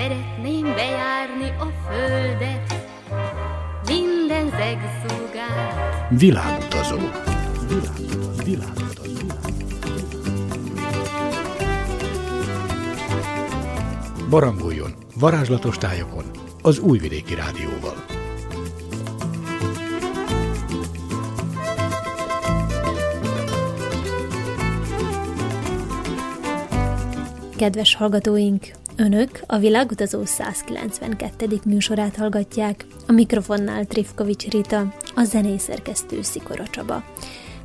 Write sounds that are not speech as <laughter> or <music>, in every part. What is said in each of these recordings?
szeretném bejárni a földet, minden zegszúgát. Világutazó. Világutazó. Világutazó. Barangoljon varázslatos tájokon az Újvidéki Rádióval. Kedves hallgatóink, Önök a Világutazó 192. műsorát hallgatják, a mikrofonnál Trifkovics Rita, a zenészerkesztő Szikora Csaba.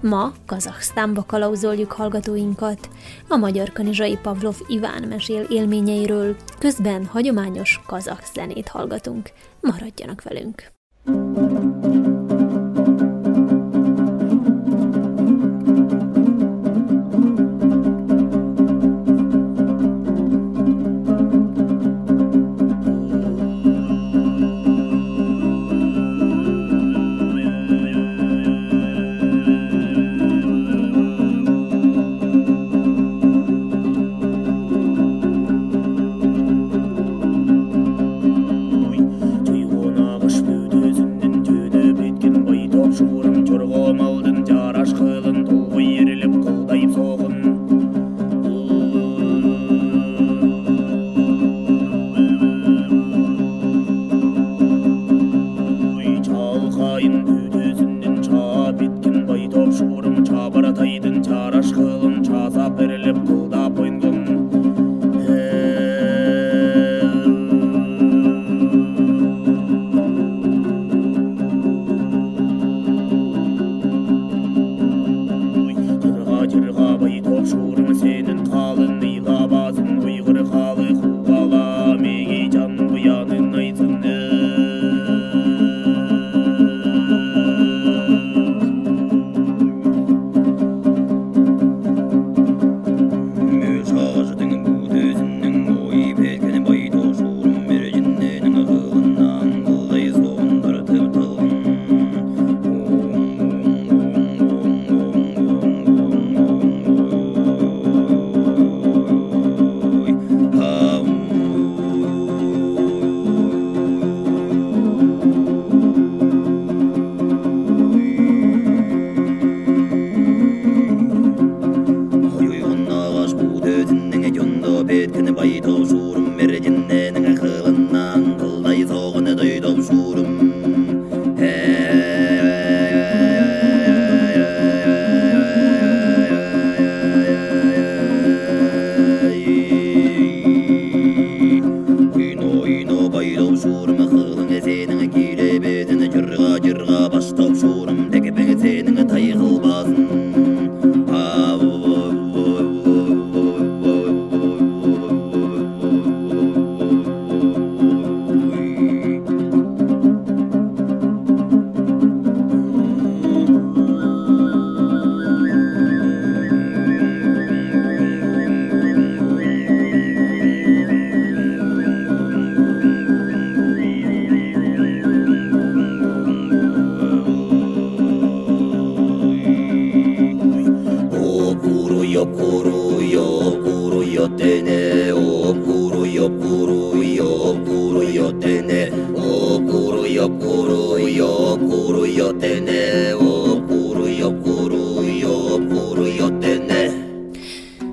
Ma Kazaksztánba kalauzoljuk hallgatóinkat, a magyar kanizsai Pavlov Iván mesél élményeiről, közben hagyományos kazak zenét hallgatunk. Maradjanak velünk! thank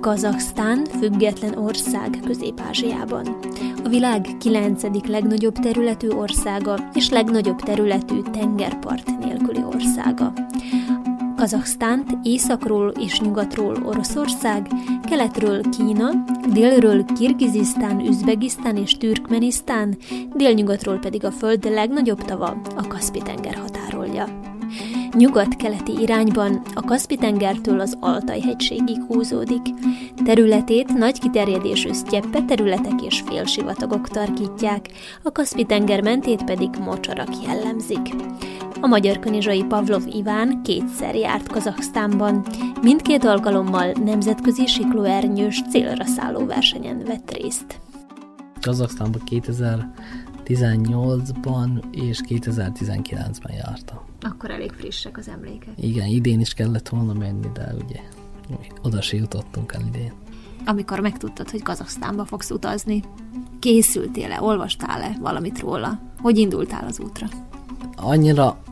Kazaksztán független ország Közép-Ázsiában. A világ kilencedik legnagyobb területű országa és legnagyobb területű tengerpart nélküli országa. Kazaksztánt északról és nyugatról Oroszország, keletről Kína, délről Kirgizisztán, Üzbegisztán és Türkmenisztán, délnyugatról pedig a föld legnagyobb tava, a Kaszpi-tenger határolja nyugat-keleti irányban a Kaszpi-tengertől az Altaj-hegységig húzódik. Területét nagy kiterjedésű sztyeppe területek és félsivatagok tarkítják, a Kaszpi-tenger mentét pedig mocsarak jellemzik. A magyar kanizsai Pavlov Iván kétszer járt Kazaksztánban, mindkét alkalommal nemzetközi siklóernyős célra szálló versenyen vett részt. Kazaksztánban 2018-ban és 2019-ben jártam. Akkor elég frissek az emlékek. Igen, idén is kellett volna menni, de ugye oda se jutottunk el idén. Amikor megtudtad, hogy Kazaksztánba fogsz utazni, Készültél-e, olvastál-e valamit róla? Hogy indultál az útra? Annyira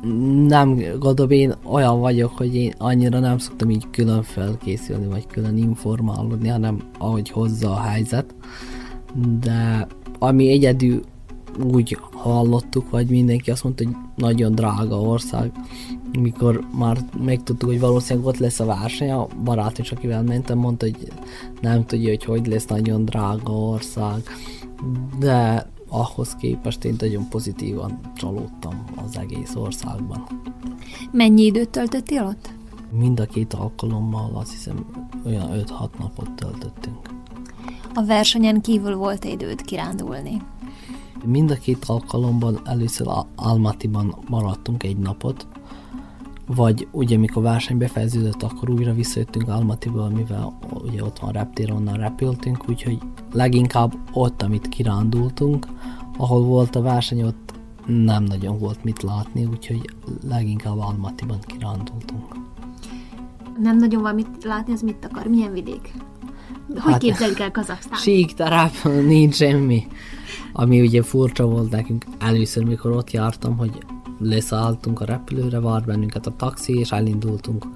nem, gondolom én olyan vagyok, hogy én annyira nem szoktam így külön felkészülni, vagy külön informálódni, hanem ahogy hozza a helyzet. De ami egyedül úgy hallottuk, vagy mindenki azt mondta, hogy nagyon drága ország, mikor már megtudtuk, hogy valószínűleg ott lesz a verseny, a barátom is, akivel mentem, mondta, hogy nem tudja, hogy hogy lesz nagyon drága ország, de ahhoz képest én nagyon pozitívan csalódtam az egész országban. Mennyi időt töltöttél ott? Mind a két alkalommal azt hiszem olyan 5-6 napot töltöttünk. A versenyen kívül volt időd kirándulni? Mind a két alkalomban először Almatiban maradtunk egy napot, vagy ugye mikor verseny befejeződött, akkor újra visszajöttünk Almatiból, mivel ugye ott van reptér, onnan repültünk, úgyhogy leginkább ott, amit kirándultunk, ahol volt a verseny, ott nem nagyon volt mit látni, úgyhogy leginkább Almatiban kirándultunk. Nem nagyon van mit látni, ez mit akar? Milyen vidék? Hogy hát, képzeljük el Kazaksztán? Sík, terep, <laughs> nincs semmi. Ami ugye furcsa volt nekünk először, mikor ott jártam, hogy leszálltunk a repülőre, vár bennünket a taxi, és elindultunk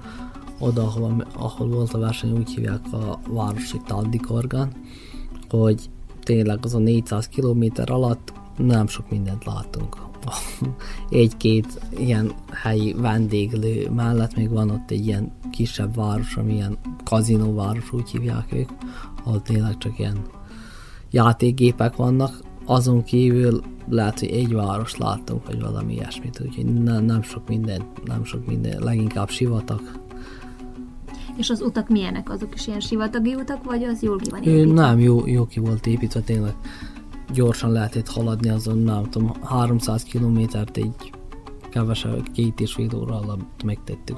oda, ahol, ahol volt a verseny, úgy hívják a városi Taldikorgan, hogy tényleg az a 400 km alatt nem sok mindent látunk. <laughs> Egy-két ilyen helyi vendéglő mellett még van ott egy ilyen kisebb város, ami ilyen kazinóváros, úgy hívják ők, ahol tényleg csak ilyen játékgépek vannak, azon kívül lehet, hogy egy város láttunk, vagy valami ilyesmit, úgyhogy nem, nem sok minden, nem sok minden, leginkább sivatag. És az utak milyenek? Azok is ilyen sivatagi utak, vagy az jól ki van építve? Nem, jó, jó ki volt építve, tényleg gyorsan lehetett haladni azon, nem tudom, 300 kilométert egy kevesebb, két és fél óra alatt megtettük.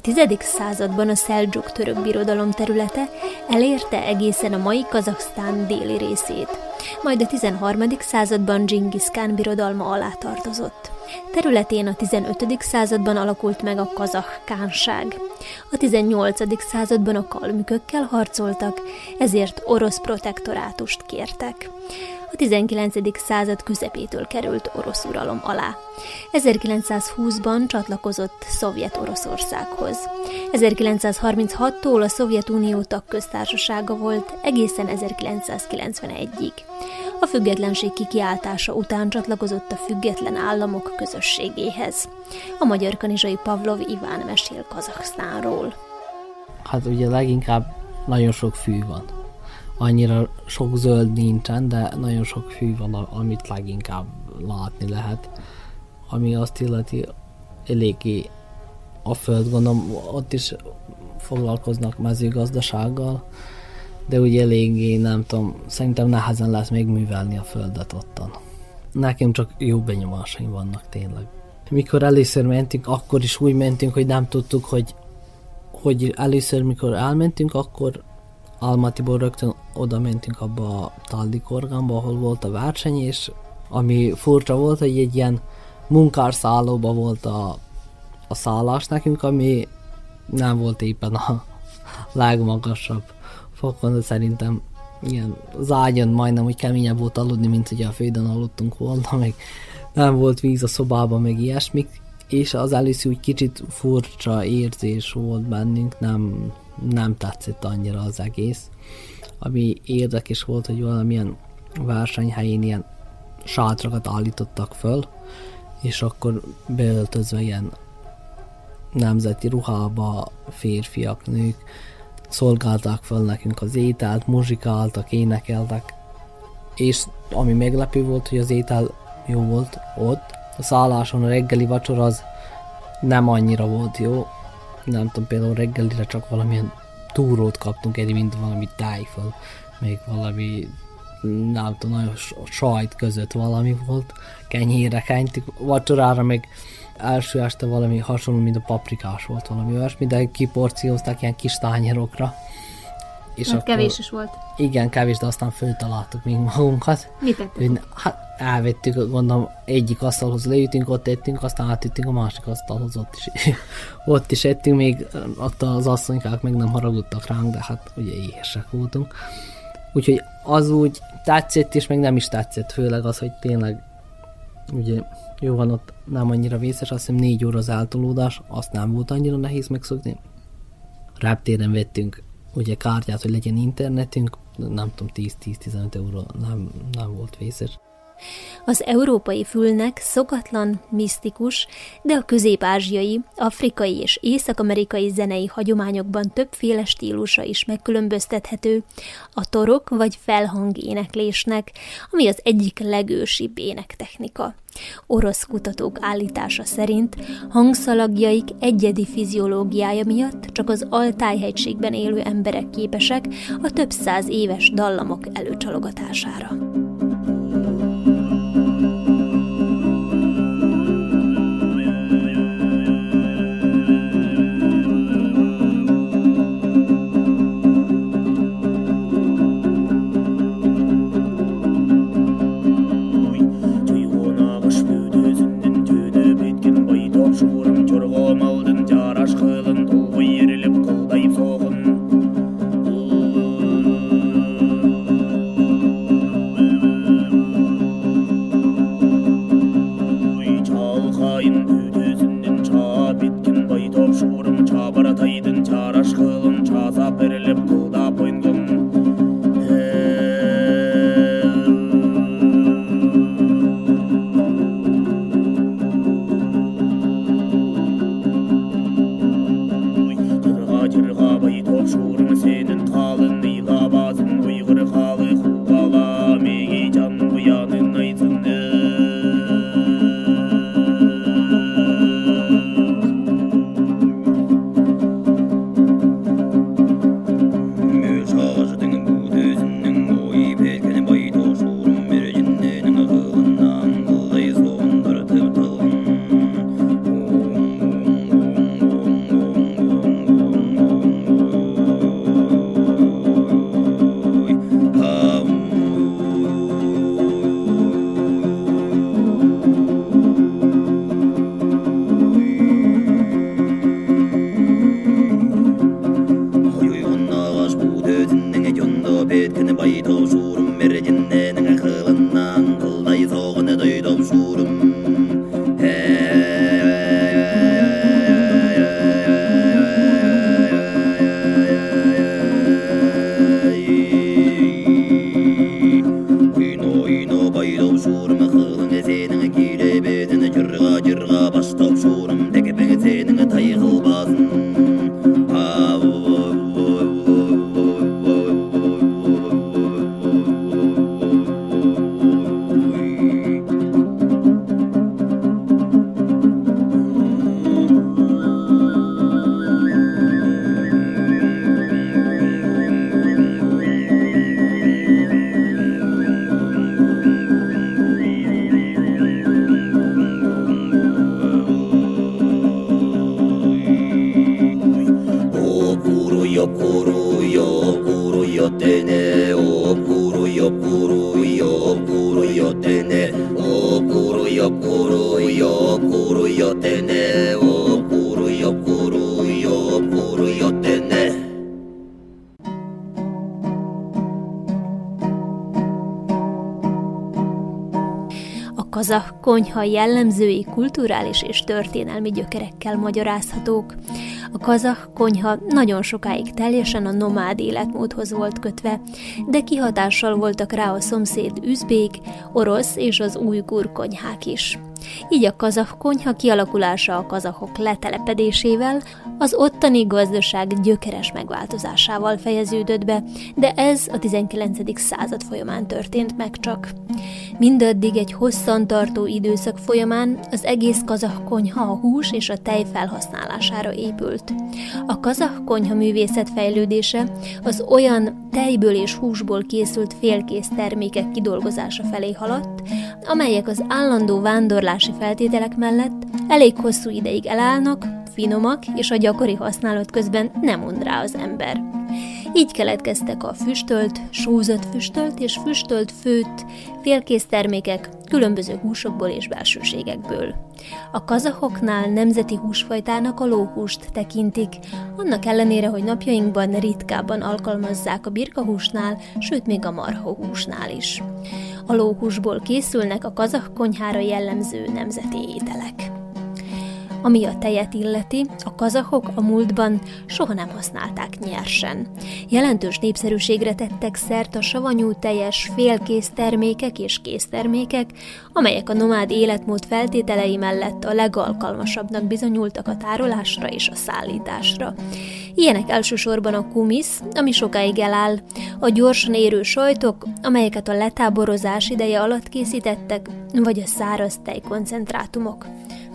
10. században a Szeldzsuk török birodalom területe elérte egészen a mai Kazaksztán déli részét, majd a 13. században Genghis Khan birodalma alá tartozott. Területén a 15. században alakult meg a kazah kánság. A 18. században a kalmükökkel harcoltak, ezért orosz protektorátust kértek a 19. század közepétől került orosz uralom alá. 1920-ban csatlakozott Szovjet-Oroszországhoz. 1936-tól a Szovjetunió tagköztársasága volt egészen 1991-ig. A függetlenség kikiáltása után csatlakozott a független államok közösségéhez. A magyar kanizsai Pavlov Iván mesél Kazaksztánról. Hát ugye leginkább nagyon sok fű van annyira sok zöld nincsen, de nagyon sok fű van, amit leginkább látni lehet. Ami azt illeti, eléggé a föld, gondolom, ott is foglalkoznak mezőgazdasággal, de úgy eléggé, nem tudom, szerintem nehezen lesz még művelni a földet ottan. Nekem csak jó benyomásaim vannak tényleg. Mikor először mentünk, akkor is úgy mentünk, hogy nem tudtuk, hogy, hogy először, mikor elmentünk, akkor Almatiból rögtön oda mentünk abba a Taldi Korgamba, ahol volt a verseny, és ami furcsa volt, hogy egy ilyen munkárszállóba volt a, a szállás nekünk, ami nem volt éppen a <laughs> legmagasabb fokon, de szerintem ilyen az ágyon majdnem, hogy keményebb volt aludni, mint hogy a főden aludtunk volna, meg nem volt víz a szobában, meg ilyesmik, és az először úgy kicsit furcsa érzés volt bennünk, nem, nem tetszett annyira az egész. Ami érdekes volt, hogy valamilyen versenyhelyén ilyen sátrakat állítottak föl, és akkor beöltözve ilyen nemzeti ruhába férfiak, nők szolgálták fel nekünk az ételt, muzsikáltak, énekeltek, és ami meglepő volt, hogy az étel jó volt ott, a szálláson a reggeli vacsora az nem annyira volt jó, nem tudom, például reggelire csak valamilyen túrót kaptunk egy, mint valami tájföl, még valami nem tudom, nagyon sajt között valami volt, kenyére kánytik, vacsorára meg első este valami hasonló, mint a paprikás volt valami olyasmi, de kiporciózták ilyen kis tányérokra. És Mert akkor, kevés is volt. Igen, kevés, de aztán föltaláltuk még magunkat. Mit tettetek? Hát elvettük, gondolom egyik asztalhoz leütünk, ott ettünk, aztán átüttünk a másik asztalhoz, ott is, <laughs> ott is ettünk, még ott az asszonykák meg nem haragudtak ránk, de hát ugye éhesek voltunk. Úgyhogy az úgy tetszett, és meg nem is tetszett, főleg az, hogy tényleg ugye jó van ott nem annyira vészes, azt hiszem négy óra az eltolódás, azt nem volt annyira nehéz megszokni. Reptéren vettünk ugye kártyát, hogy legyen internetünk, nem tudom, 10-10-15 euró nem, nem volt vészes. Az európai fülnek szokatlan, misztikus, de a közép-ázsiai, afrikai és észak-amerikai zenei hagyományokban többféle stílusa is megkülönböztethető, a torok vagy felhang éneklésnek, ami az egyik legősibb énektechnika. Orosz kutatók állítása szerint hangszalagjaik egyedi fiziológiája miatt csak az Altájhegységben élő emberek képesek a több száz éves dallamok előcsalogatására. Kazah konyha jellemzői kulturális és történelmi gyökerekkel magyarázhatók. A kazah konyha nagyon sokáig teljesen a nomád életmódhoz volt kötve, de kihatással voltak rá a szomszéd üzbék, orosz és az újgur konyhák is. Így a kazah konyha kialakulása a kazahok letelepedésével, az ottani gazdaság gyökeres megváltozásával fejeződött be, de ez a 19. század folyamán történt meg csak. Mindaddig egy hosszantartó időszak folyamán az egész kazah konyha a hús és a tej felhasználására épült. A kazah konyha művészet fejlődése az olyan tejből és húsból készült félkész termékek kidolgozása felé haladt, amelyek az állandó vándorlási feltételek mellett elég hosszú ideig elállnak, finomak, és a gyakori használat közben nem mond rá az ember. Így keletkeztek a füstölt, sózott füstölt és füstölt főtt, félkész termékek különböző húsokból és belsőségekből. A kazahoknál nemzeti húsfajtának a lóhúst tekintik, annak ellenére, hogy napjainkban ritkábban alkalmazzák a birkahúsnál, sőt még a marhahúsnál is. A lóhúsból készülnek a kazah konyhára jellemző nemzeti ételek. Ami a tejet illeti, a kazahok a múltban soha nem használták nyersen. Jelentős népszerűségre tettek szert a savanyú teljes félkész termékek és késztermékek, amelyek a nomád életmód feltételei mellett a legalkalmasabbnak bizonyultak a tárolásra és a szállításra. Ilyenek elsősorban a kumisz, ami sokáig eláll, a gyorsan érő sajtok, amelyeket a letáborozás ideje alatt készítettek, vagy a száraz tejkoncentrátumok.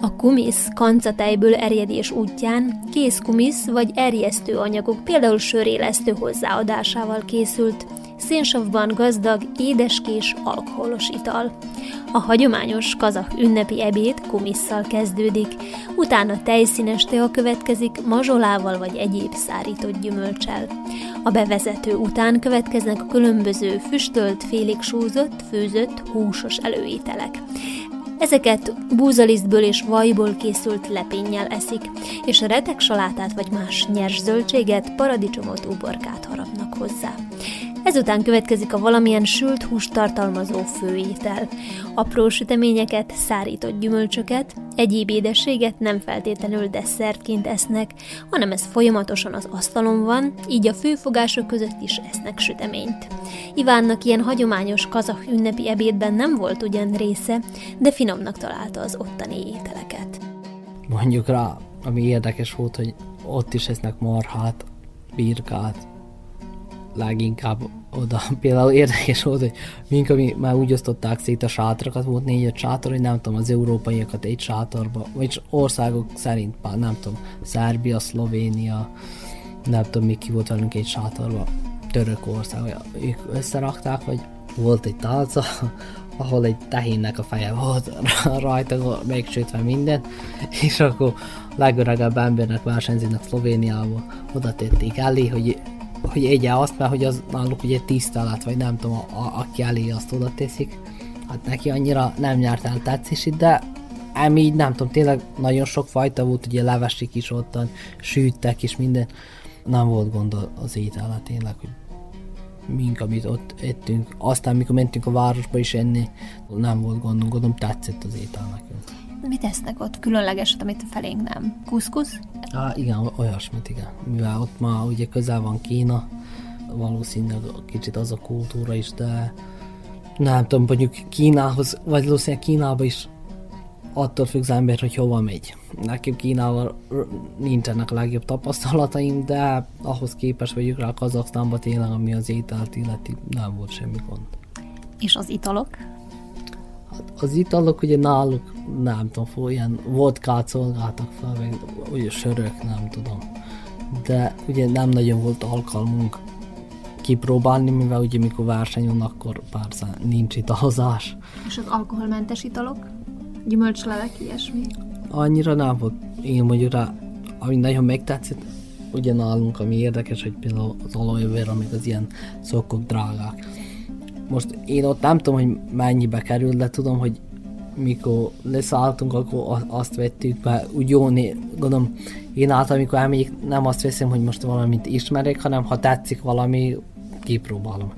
A kumisz kancatejből erjedés útján kész kumisz vagy erjesztő anyagok, például sörélesztő hozzáadásával készült, szénsavban gazdag, édeskés, alkoholos ital. A hagyományos kazak ünnepi ebéd kumisszal kezdődik, utána tejszínes tea következik mazsolával vagy egyéb szárított gyümölcsel. A bevezető után következnek a különböző füstölt, félig súzott, főzött, húsos előételek. Ezeket búzalisztből és vajból készült lepénnyel eszik, és a retek salátát vagy más nyers zöldséget, paradicsomot, uborkát harapnak hozzá. Ezután következik a valamilyen sült húst tartalmazó főétel. Apró süteményeket, szárított gyümölcsöket, egyéb édességet nem feltétlenül desszertként esznek, hanem ez folyamatosan az asztalon van, így a főfogások között is esznek süteményt. Ivánnak ilyen hagyományos kazak ünnepi ebédben nem volt ugyan része, de finomnak találta az ottani ételeket. Mondjuk rá, ami érdekes volt, hogy ott is esznek marhát, birkát, leginkább oda. <laughs> Például érdekes volt, hogy mink, ami már úgy osztották szét a sátrakat, volt négy-öt sátor, hogy nem tudom, az európaiakat egy sátorba, vagy országok szerint, pár, nem tudom, Szerbia, Szlovénia, nem tudom, mi ki volt velünk egy sátorba, Törökország, ők összerakták, hogy volt egy tálca, <laughs> ahol egy tehénnek a feje volt <laughs> rajta, megsütve minden, és akkor legöregebb embernek versenyzőnek Szlovéniába oda tették elé, hogy hogy egye azt, mert hogy az náluk ugye tisztelet, vagy nem tudom, a, a, aki elé azt oda teszik. Hát neki annyira nem nyert el tetszését, de ám így nem tudom, tényleg nagyon sok fajta volt, ugye levesik is ottan, sűttek is minden. Nem volt gond az étele tényleg, hogy mink, amit ott ettünk. Aztán, mikor mentünk a városba is enni, nem volt gondunk, gondolom tetszett az étel nekünk. Mit esznek ott? Különlegeset, amit a felénk nem. Kuszkusz? Á, igen, olyasmit, igen. Mivel ott már ugye közel van Kína, valószínűleg kicsit az a kultúra is, de nem tudom, mondjuk Kínához, vagy valószínűleg Kínába is attól függ az ember, hogy hova megy. Nekem Kínával nincsenek a legjobb tapasztalataim, de ahhoz képest vagyok rá Kazaksztánban tényleg, ami az ételt illeti, nem volt semmi gond. És az italok? Az italok ugye náluk, nem tudom, ilyen vodkát szolgáltak fel, vagy ugye sörök, nem tudom. De ugye nem nagyon volt alkalmunk kipróbálni, mivel ugye mikor versenyon, akkor persze nincs italozás. És az alkoholmentes italok? Gyümölcslelek, ilyesmi? Annyira nem volt. Én mondjuk rá, ami nagyon megtetszett, ugye nálunk, ami érdekes, hogy például az olajvér, amik az ilyen szokok drágák. Most én ott nem tudom, hogy mennyibe kerül, de tudom, hogy mikor leszálltunk, akkor azt vettük be, úgy jó, né, gondolom, én által, amikor elmegyek, nem azt veszem, hogy most valamit ismerek, hanem ha tetszik valami, kipróbálom.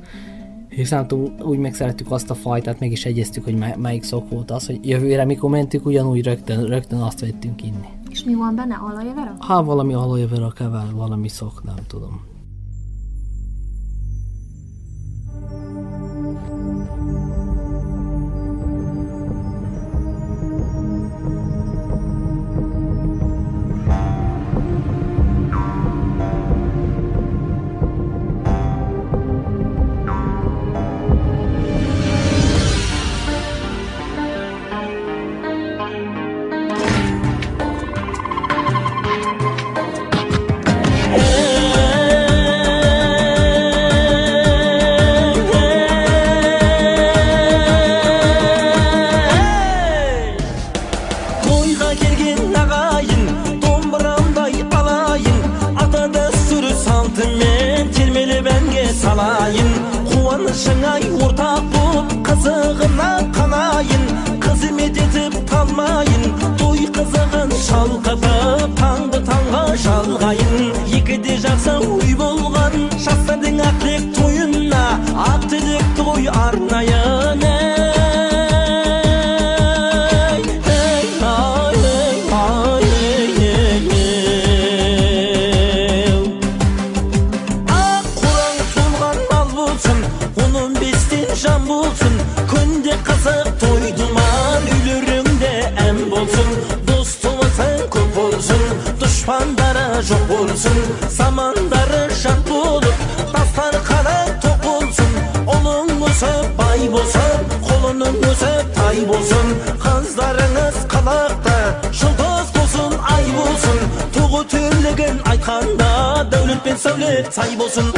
Hiszen úgy megszerettük azt a fajtát, meg is egyeztük, hogy melyik szok volt az, hogy jövőre, mikor mentünk, ugyanúgy rögtön, rögtön azt vettünk inni. És mi van benne? Alajevera? Hát valami alajevera kever, valami szok, nem tudom. аспандары жоқ болсын Самандары шат болып дастарқаны тоқ болсын ұлың өсіп бай болсын қолының өсіп тай болсын қыздарыңыз қалақта жұлдыз болсын ай болсын туғы тірлігін айтқанда дәулет пен сәулет сай болсын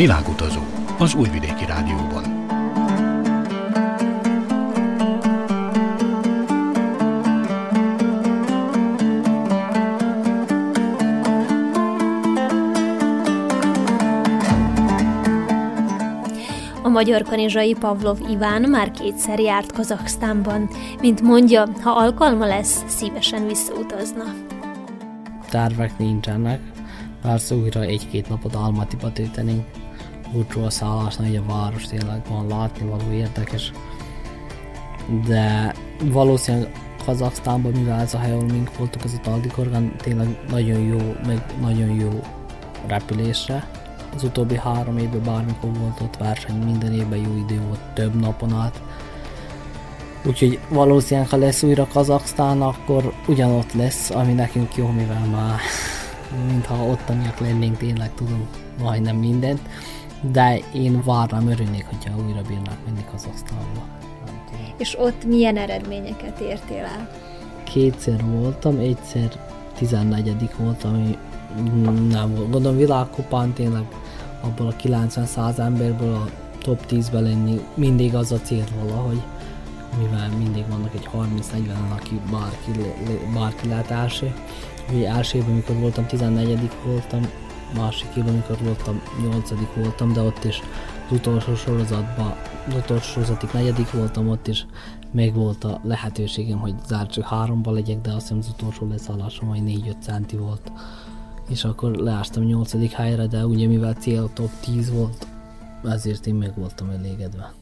Világutazó az Újvidéki Rádióban. A magyar kanizsai Pavlov Iván már kétszer járt Kazaksztánban. Mint mondja, ha alkalma lesz, szívesen visszautazna. Tervek nincsenek, persze újra egy-két napot Almatiba töltenénk. Útról szállásnál, hogy a város tényleg van látni való érdekes. De valószínűleg Kazaksztánban, mivel ez a hely, mink voltunk, ez a Taldikorgán tényleg nagyon jó, meg nagyon jó repülésre. Az utóbbi három évben bármikor volt ott verseny, minden évben jó idő volt, több napon át. Úgyhogy valószínűleg, ha lesz újra Kazaksztán, akkor ugyanott lesz, ami nekünk jó, mivel már <laughs> mintha ottaniak lennénk, tényleg tudunk majdnem mindent. De én várnám, örülnék, hogyha újra bírnák menni Kazaksztánba. És ott milyen eredményeket értél el? Kétszer voltam, egyszer 14 voltam, ami nem volt. Gondolom világkupán tényleg abból a 90-100 emberből a top 10-ben lenni mindig az a cél valahogy, mivel mindig vannak egy 30-40-en, aki bárki, bárki lehet első. Ugye elsőben, amikor voltam 14 voltam, másik évben, amikor voltam 8 voltam, de ott is az utolsó sorozatban, az utolsó sorozatig negyedik voltam, ott is még volt a lehetőségem, hogy zárt háromba legyek, de azt hiszem az utolsó leszállásom, hogy 4-5 centi volt és akkor leástam 8. helyre, de ugye mivel cél top 10 volt, ezért én meg voltam elégedve.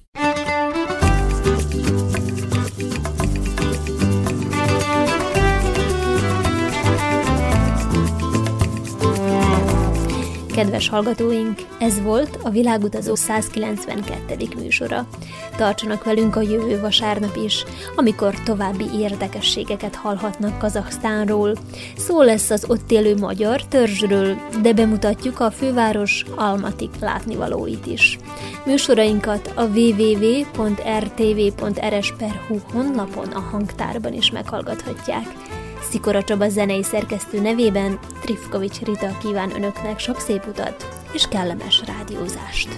Kedves hallgatóink, ez volt a Világutazó 192. műsora. Tartsanak velünk a jövő vasárnap is, amikor további érdekességeket hallhatnak Kazaksztánról. Szó lesz az ott élő magyar törzsről, de bemutatjuk a főváros Almatik látnivalóit is. Műsorainkat a www.rtv.rs.hu honlapon a hangtárban is meghallgathatják. Szikora Csaba zenei szerkesztő nevében Trifkovics Rita kíván önöknek sok szép utat és kellemes rádiózást.